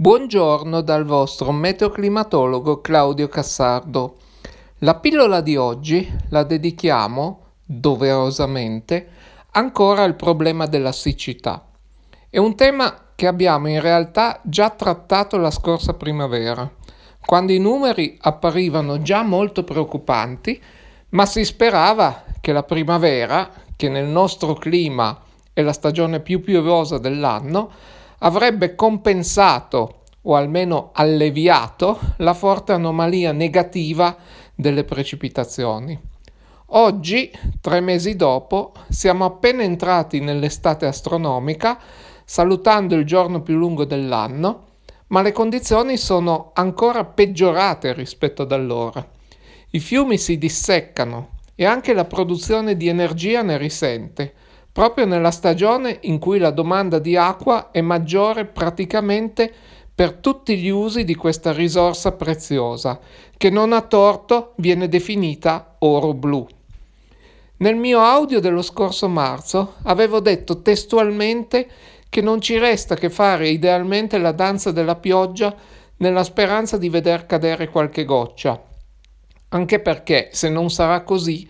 Buongiorno dal vostro meteoclimatologo Claudio Cassardo. La pillola di oggi la dedichiamo, doverosamente, ancora al problema della siccità. È un tema che abbiamo in realtà già trattato la scorsa primavera, quando i numeri apparivano già molto preoccupanti, ma si sperava che la primavera, che nel nostro clima è la stagione più piovosa dell'anno, avrebbe compensato o almeno alleviato la forte anomalia negativa delle precipitazioni. Oggi, tre mesi dopo, siamo appena entrati nell'estate astronomica, salutando il giorno più lungo dell'anno, ma le condizioni sono ancora peggiorate rispetto ad allora. I fiumi si disseccano e anche la produzione di energia ne risente, proprio nella stagione in cui la domanda di acqua è maggiore praticamente per tutti gli usi di questa risorsa preziosa, che non a torto viene definita oro blu. Nel mio audio dello scorso marzo avevo detto testualmente che non ci resta che fare idealmente la danza della pioggia nella speranza di veder cadere qualche goccia, anche perché se non sarà così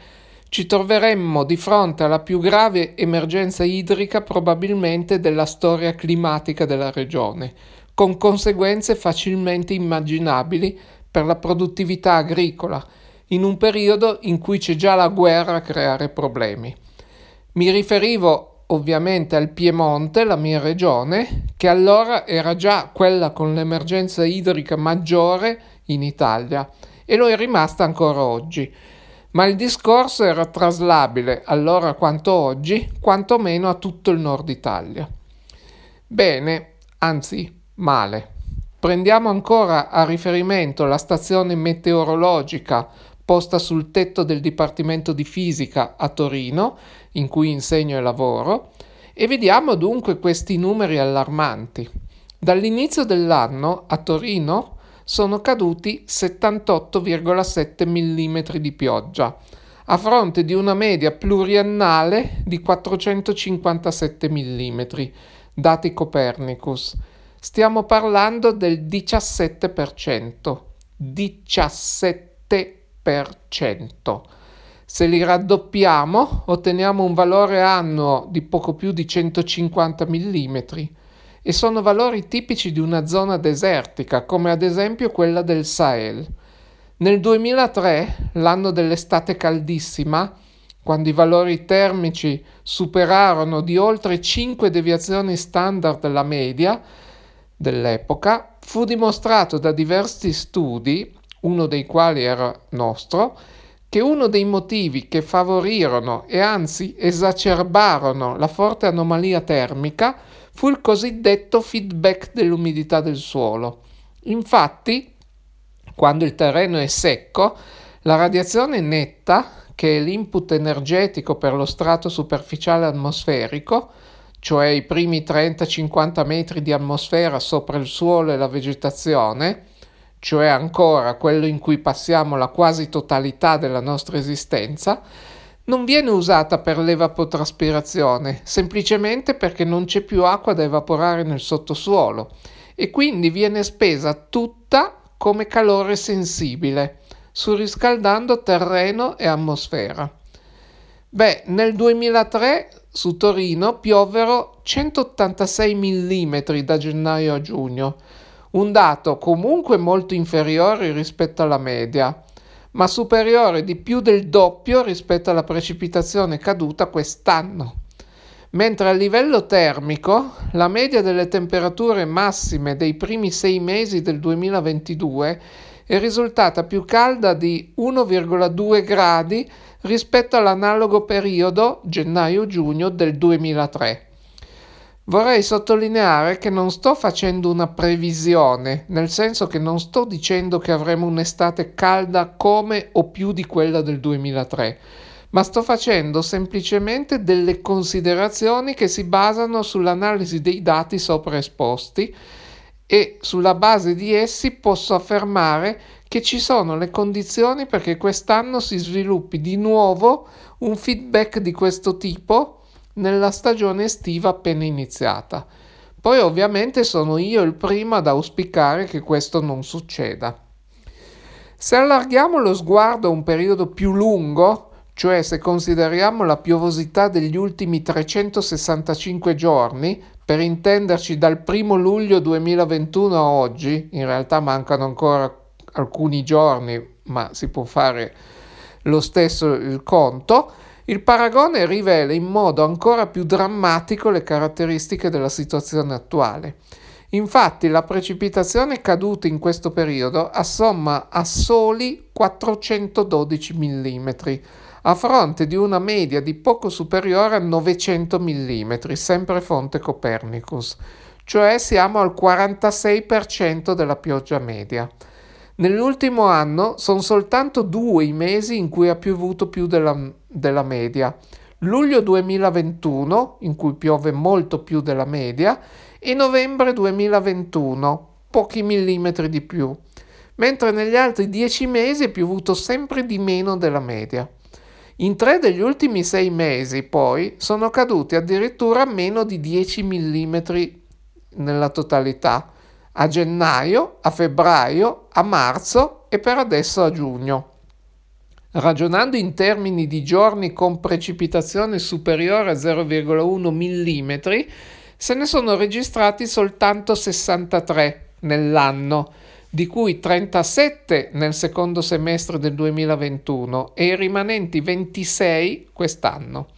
ci troveremmo di fronte alla più grave emergenza idrica probabilmente della storia climatica della regione, con conseguenze facilmente immaginabili per la produttività agricola, in un periodo in cui c'è già la guerra a creare problemi. Mi riferivo ovviamente al Piemonte, la mia regione, che allora era già quella con l'emergenza idrica maggiore in Italia e lo è rimasta ancora oggi ma il discorso era traslabile allora quanto oggi, quantomeno a tutto il nord Italia. Bene, anzi male. Prendiamo ancora a riferimento la stazione meteorologica posta sul tetto del Dipartimento di Fisica a Torino, in cui insegno e lavoro, e vediamo dunque questi numeri allarmanti. Dall'inizio dell'anno a Torino sono caduti 78,7 mm di pioggia, a fronte di una media pluriannale di 457 mm, dati Copernicus. Stiamo parlando del 17%. 17%. Se li raddoppiamo, otteniamo un valore annuo di poco più di 150 mm e sono valori tipici di una zona desertica, come ad esempio quella del Sahel. Nel 2003, l'anno dell'estate caldissima, quando i valori termici superarono di oltre 5 deviazioni standard la media dell'epoca, fu dimostrato da diversi studi, uno dei quali era nostro, che uno dei motivi che favorirono e anzi esacerbarono la forte anomalia termica fu il cosiddetto feedback dell'umidità del suolo. Infatti, quando il terreno è secco, la radiazione netta, che è l'input energetico per lo strato superficiale atmosferico, cioè i primi 30-50 metri di atmosfera sopra il suolo e la vegetazione, cioè ancora quello in cui passiamo la quasi totalità della nostra esistenza, non viene usata per l'evapotraspirazione, semplicemente perché non c'è più acqua da evaporare nel sottosuolo e quindi viene spesa tutta come calore sensibile, surriscaldando terreno e atmosfera. Beh, nel 2003 su Torino piovvero 186 mm da gennaio a giugno, un dato comunque molto inferiore rispetto alla media, ma superiore di più del doppio rispetto alla precipitazione caduta quest'anno. Mentre a livello termico la media delle temperature massime dei primi sei mesi del 2022 è risultata più calda di 1,2 gradi rispetto all'analogo periodo gennaio-giugno del 2003. Vorrei sottolineare che non sto facendo una previsione, nel senso che non sto dicendo che avremo un'estate calda come o più di quella del 2003, ma sto facendo semplicemente delle considerazioni che si basano sull'analisi dei dati sopra esposti e sulla base di essi posso affermare che ci sono le condizioni perché quest'anno si sviluppi di nuovo un feedback di questo tipo nella stagione estiva appena iniziata. Poi ovviamente sono io il primo ad auspicare che questo non succeda. Se allarghiamo lo sguardo a un periodo più lungo, cioè se consideriamo la piovosità degli ultimi 365 giorni, per intenderci dal 1 luglio 2021 a oggi, in realtà mancano ancora alcuni giorni, ma si può fare lo stesso il conto, il paragone rivela in modo ancora più drammatico le caratteristiche della situazione attuale. Infatti la precipitazione caduta in questo periodo assomma a soli 412 mm, a fronte di una media di poco superiore a 900 mm, sempre fonte Copernicus, cioè siamo al 46% della pioggia media. Nell'ultimo anno sono soltanto due i mesi in cui ha piovuto più della, della media. Luglio 2021, in cui piove molto più della media, e novembre 2021, pochi millimetri di più, mentre negli altri dieci mesi è piovuto sempre di meno della media. In tre degli ultimi sei mesi, poi, sono caduti addirittura meno di 10 mm nella totalità, a gennaio, a febbraio, a marzo e per adesso a giugno. Ragionando in termini di giorni con precipitazione superiore a 0,1 mm, se ne sono registrati soltanto 63 nell'anno, di cui 37 nel secondo semestre del 2021 e i rimanenti 26 quest'anno.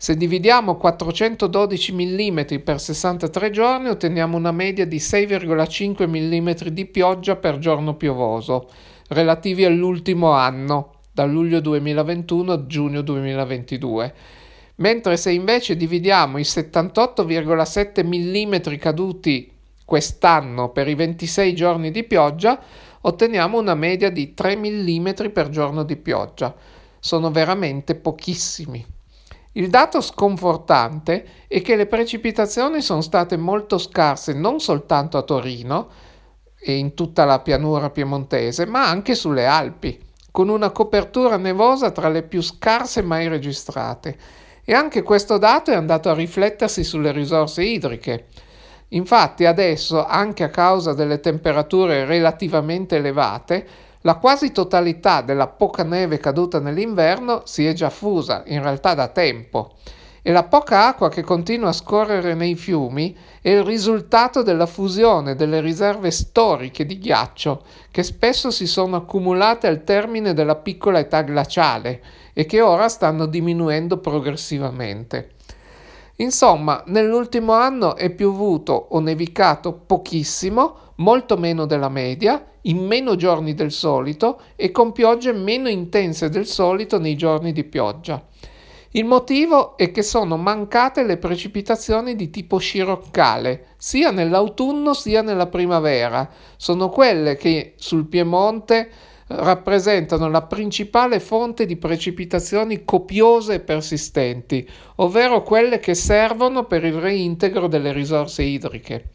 Se dividiamo 412 mm per 63 giorni otteniamo una media di 6,5 mm di pioggia per giorno piovoso, relativi all'ultimo anno, da luglio 2021 a giugno 2022 mentre se invece dividiamo i 78,7 mm caduti quest'anno per i 26 giorni di pioggia, otteniamo una media di 3 mm per giorno di pioggia. Sono veramente pochissimi. Il dato sconfortante è che le precipitazioni sono state molto scarse non soltanto a Torino e in tutta la pianura piemontese, ma anche sulle Alpi, con una copertura nevosa tra le più scarse mai registrate. E anche questo dato è andato a riflettersi sulle risorse idriche. Infatti adesso, anche a causa delle temperature relativamente elevate, la quasi totalità della poca neve caduta nell'inverno si è già fusa, in realtà da tempo, e la poca acqua che continua a scorrere nei fiumi è il risultato della fusione delle riserve storiche di ghiaccio che spesso si sono accumulate al termine della piccola età glaciale e che ora stanno diminuendo progressivamente. Insomma, nell'ultimo anno è piovuto o nevicato pochissimo, molto meno della media, in meno giorni del solito e con piogge meno intense del solito nei giorni di pioggia. Il motivo è che sono mancate le precipitazioni di tipo sciroccale, sia nell'autunno sia nella primavera. Sono quelle che sul Piemonte rappresentano la principale fonte di precipitazioni copiose e persistenti, ovvero quelle che servono per il reintegro delle risorse idriche.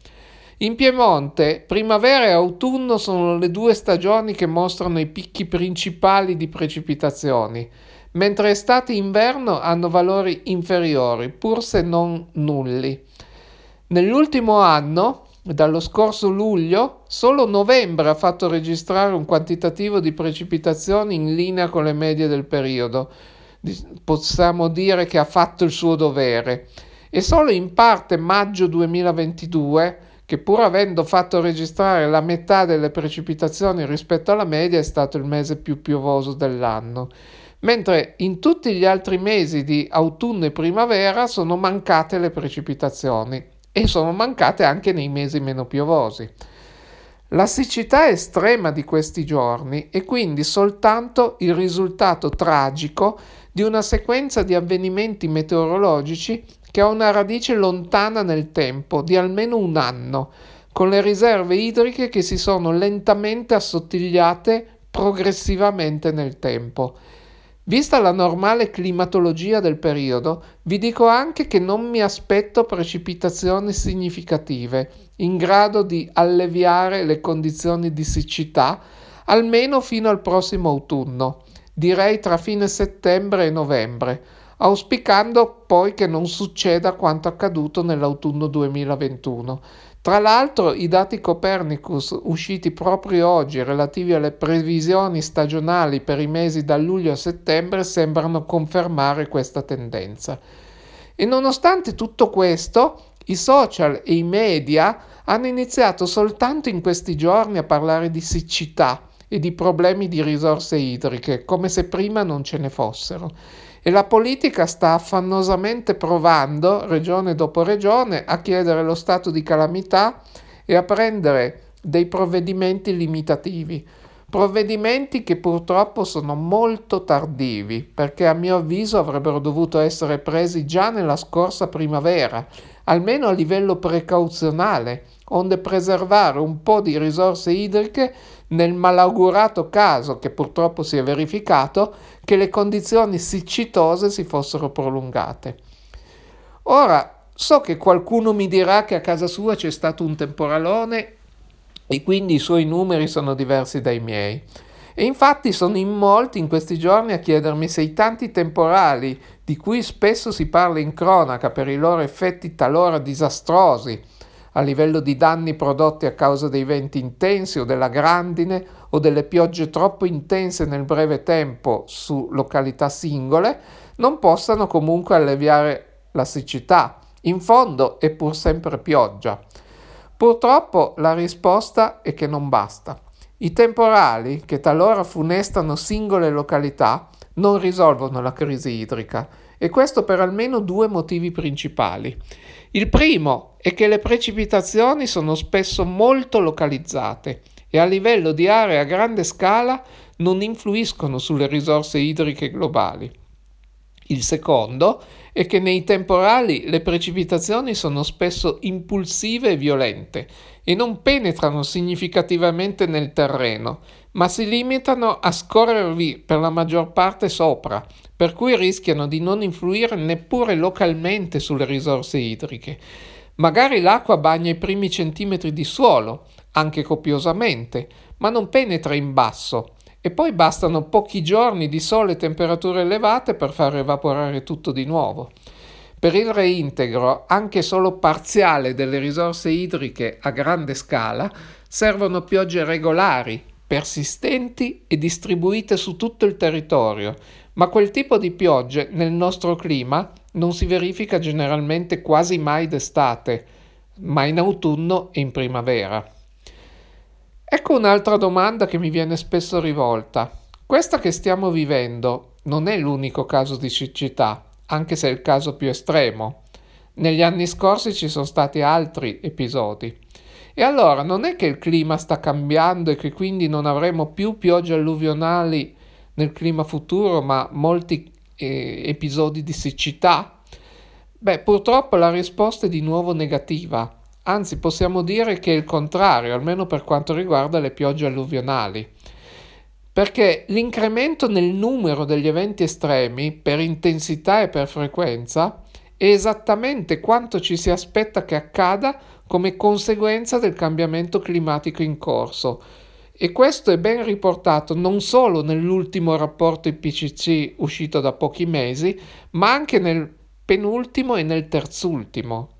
In Piemonte, primavera e autunno sono le due stagioni che mostrano i picchi principali di precipitazioni, mentre estate e inverno hanno valori inferiori, pur se non nulli. Nell'ultimo anno, dallo scorso luglio, solo novembre ha fatto registrare un quantitativo di precipitazioni in linea con le medie del periodo. Possiamo dire che ha fatto il suo dovere. E solo in parte maggio 2022, che pur avendo fatto registrare la metà delle precipitazioni rispetto alla media, è stato il mese più piovoso dell'anno mentre in tutti gli altri mesi di autunno e primavera sono mancate le precipitazioni e sono mancate anche nei mesi meno piovosi. La siccità estrema di questi giorni è quindi soltanto il risultato tragico di una sequenza di avvenimenti meteorologici che ha una radice lontana nel tempo di almeno un anno, con le riserve idriche che si sono lentamente assottigliate progressivamente nel tempo Vista la normale climatologia del periodo, vi dico anche che non mi aspetto precipitazioni significative in grado di alleviare le condizioni di siccità almeno fino al prossimo autunno, direi tra fine settembre e novembre, auspicando poi che non succeda quanto accaduto nell'autunno 2021. Tra l'altro i dati Copernicus usciti proprio oggi relativi alle previsioni stagionali per i mesi da luglio a settembre sembrano confermare questa tendenza. E nonostante tutto questo, i social e i media hanno iniziato soltanto in questi giorni a parlare di siccità e di problemi di risorse idriche, come se prima non ce ne fossero. E la politica sta affannosamente provando, regione dopo regione, a chiedere lo stato di calamità e a prendere dei provvedimenti limitativi. Provvedimenti che purtroppo sono molto tardivi, perché a mio avviso avrebbero dovuto essere presi già nella scorsa primavera almeno a livello precauzionale, onde preservare un po' di risorse idriche nel malaugurato caso che purtroppo si è verificato che le condizioni siccitose si fossero prolungate. Ora, so che qualcuno mi dirà che a casa sua c'è stato un temporalone e quindi i suoi numeri sono diversi dai miei. E infatti sono in molti in questi giorni a chiedermi se i tanti temporali, di cui spesso si parla in cronaca per i loro effetti talora disastrosi, a livello di danni prodotti a causa dei venti intensi o della grandine o delle piogge troppo intense nel breve tempo su località singole, non possano comunque alleviare la siccità. In fondo è pur sempre pioggia. Purtroppo la risposta è che non basta. I temporali, che talora funestano singole località, non risolvono la crisi idrica e questo per almeno due motivi principali. Il primo è che le precipitazioni sono spesso molto localizzate e a livello di aree a grande scala non influiscono sulle risorse idriche globali. Il secondo è che nei temporali le precipitazioni sono spesso impulsive e violente e non penetrano significativamente nel terreno, ma si limitano a scorrervi per la maggior parte sopra, per cui rischiano di non influire neppure localmente sulle risorse idriche. Magari l'acqua bagna i primi centimetri di suolo, anche copiosamente, ma non penetra in basso, e poi bastano pochi giorni di sole e temperature elevate per far evaporare tutto di nuovo. Per il reintegro, anche solo parziale delle risorse idriche a grande scala, servono piogge regolari, persistenti e distribuite su tutto il territorio, ma quel tipo di piogge nel nostro clima non si verifica generalmente quasi mai d'estate, ma in autunno e in primavera. Ecco un'altra domanda che mi viene spesso rivolta. Questa che stiamo vivendo non è l'unico caso di siccità, anche se è il caso più estremo. Negli anni scorsi ci sono stati altri episodi. E allora non è che il clima sta cambiando e che quindi non avremo più piogge alluvionali nel clima futuro, ma molti eh, episodi di siccità? Beh, purtroppo la risposta è di nuovo negativa. Anzi, possiamo dire che è il contrario, almeno per quanto riguarda le piogge alluvionali perché l'incremento nel numero degli eventi estremi per intensità e per frequenza è esattamente quanto ci si aspetta che accada come conseguenza del cambiamento climatico in corso. E questo è ben riportato non solo nell'ultimo rapporto IPCC uscito da pochi mesi, ma anche nel penultimo e nel terzultimo.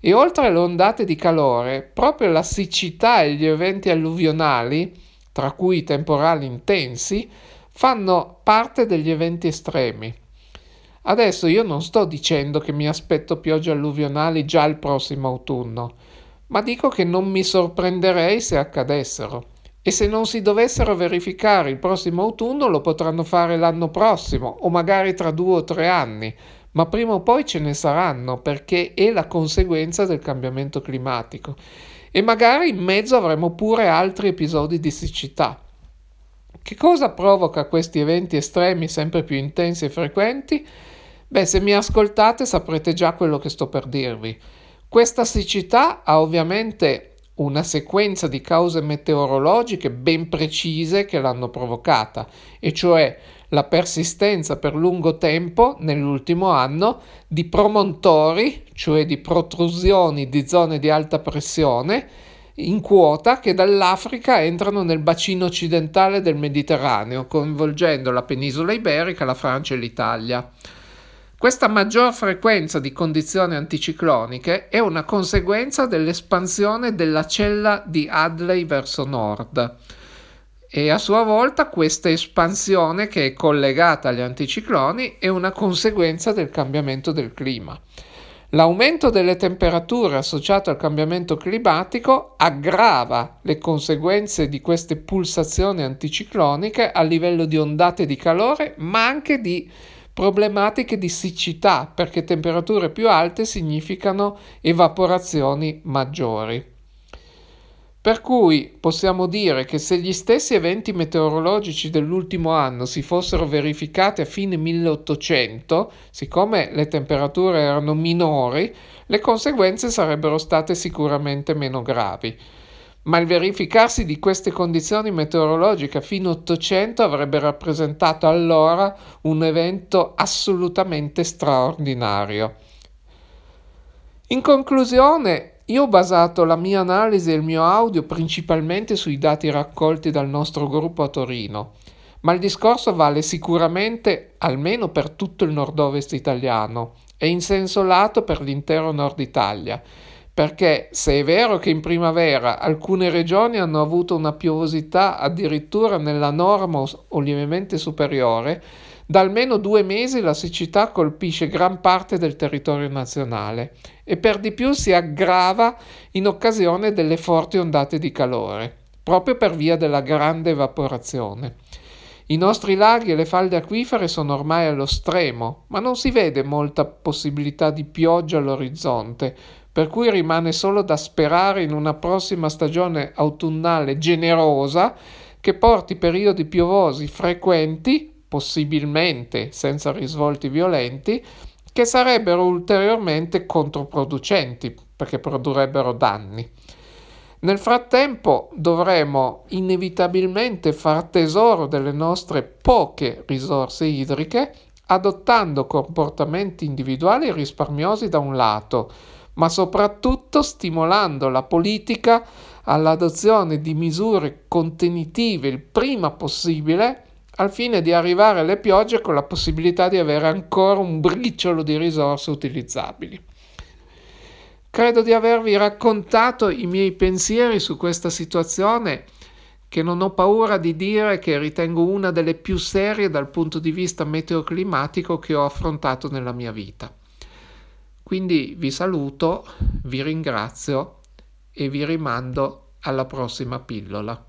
E oltre alle ondate di calore, proprio la siccità e gli eventi alluvionali tra cui i temporali intensi, fanno parte degli eventi estremi. Adesso io non sto dicendo che mi aspetto piogge alluvionali già il prossimo autunno, ma dico che non mi sorprenderei se accadessero. E se non si dovessero verificare il prossimo autunno lo potranno fare l'anno prossimo o magari tra due o tre anni, ma prima o poi ce ne saranno perché è la conseguenza del cambiamento climatico e magari in mezzo avremo pure altri episodi di siccità. Che cosa provoca questi eventi estremi sempre più intensi e frequenti? Beh, se mi ascoltate saprete già quello che sto per dirvi. Questa siccità ha ovviamente una sequenza di cause meteorologiche ben precise che l'hanno provocata, e cioè la persistenza per lungo tempo nell'ultimo anno di promontori, cioè di protrusioni di zone di alta pressione in quota che dall'Africa entrano nel bacino occidentale del Mediterraneo, coinvolgendo la penisola iberica, la Francia e l'Italia. Questa maggior frequenza di condizioni anticicloniche è una conseguenza dell'espansione della cella di Hadley verso nord e a sua volta questa espansione che è collegata agli anticicloni è una conseguenza del cambiamento del clima. L'aumento delle temperature associato al cambiamento climatico aggrava le conseguenze di queste pulsazioni anticicloniche a livello di ondate di calore, ma anche di problematiche di siccità, perché temperature più alte significano evaporazioni maggiori. Per cui possiamo dire che se gli stessi eventi meteorologici dell'ultimo anno si fossero verificati a fine 1800, siccome le temperature erano minori, le conseguenze sarebbero state sicuramente meno gravi ma il verificarsi di queste condizioni meteorologiche fino 800 avrebbe rappresentato allora un evento assolutamente straordinario. In conclusione, io ho basato la mia analisi e il mio audio principalmente sui dati raccolti dal nostro gruppo a Torino, ma il discorso vale sicuramente almeno per tutto il nord-ovest italiano e in senso lato per l'intero nord Italia perché se è vero che in primavera alcune regioni hanno avuto una piovosità addirittura nella norma o lievemente superiore, da almeno due mesi la siccità colpisce gran parte del territorio nazionale e per di più si aggrava in occasione delle forti ondate di calore, proprio per via della grande evaporazione. I nostri laghi e le falde acquifere sono ormai allo stremo, ma non si vede molta possibilità di pioggia all'orizzonte, per cui rimane solo da sperare in una prossima stagione autunnale generosa che porti periodi piovosi frequenti, possibilmente senza risvolti violenti, che sarebbero ulteriormente controproducenti perché produrrebbero danni. Nel frattempo dovremo inevitabilmente far tesoro delle nostre poche risorse idriche adottando comportamenti individuali risparmiosi da un lato, ma soprattutto stimolando la politica all'adozione di misure contenitive il prima possibile al fine di arrivare alle piogge con la possibilità di avere ancora un briciolo di risorse utilizzabili. Credo di avervi raccontato i miei pensieri su questa situazione che non ho paura di dire che ritengo una delle più serie dal punto di vista meteoclimatico che ho affrontato nella mia vita. Quindi vi saluto, vi ringrazio e vi rimando alla prossima pillola.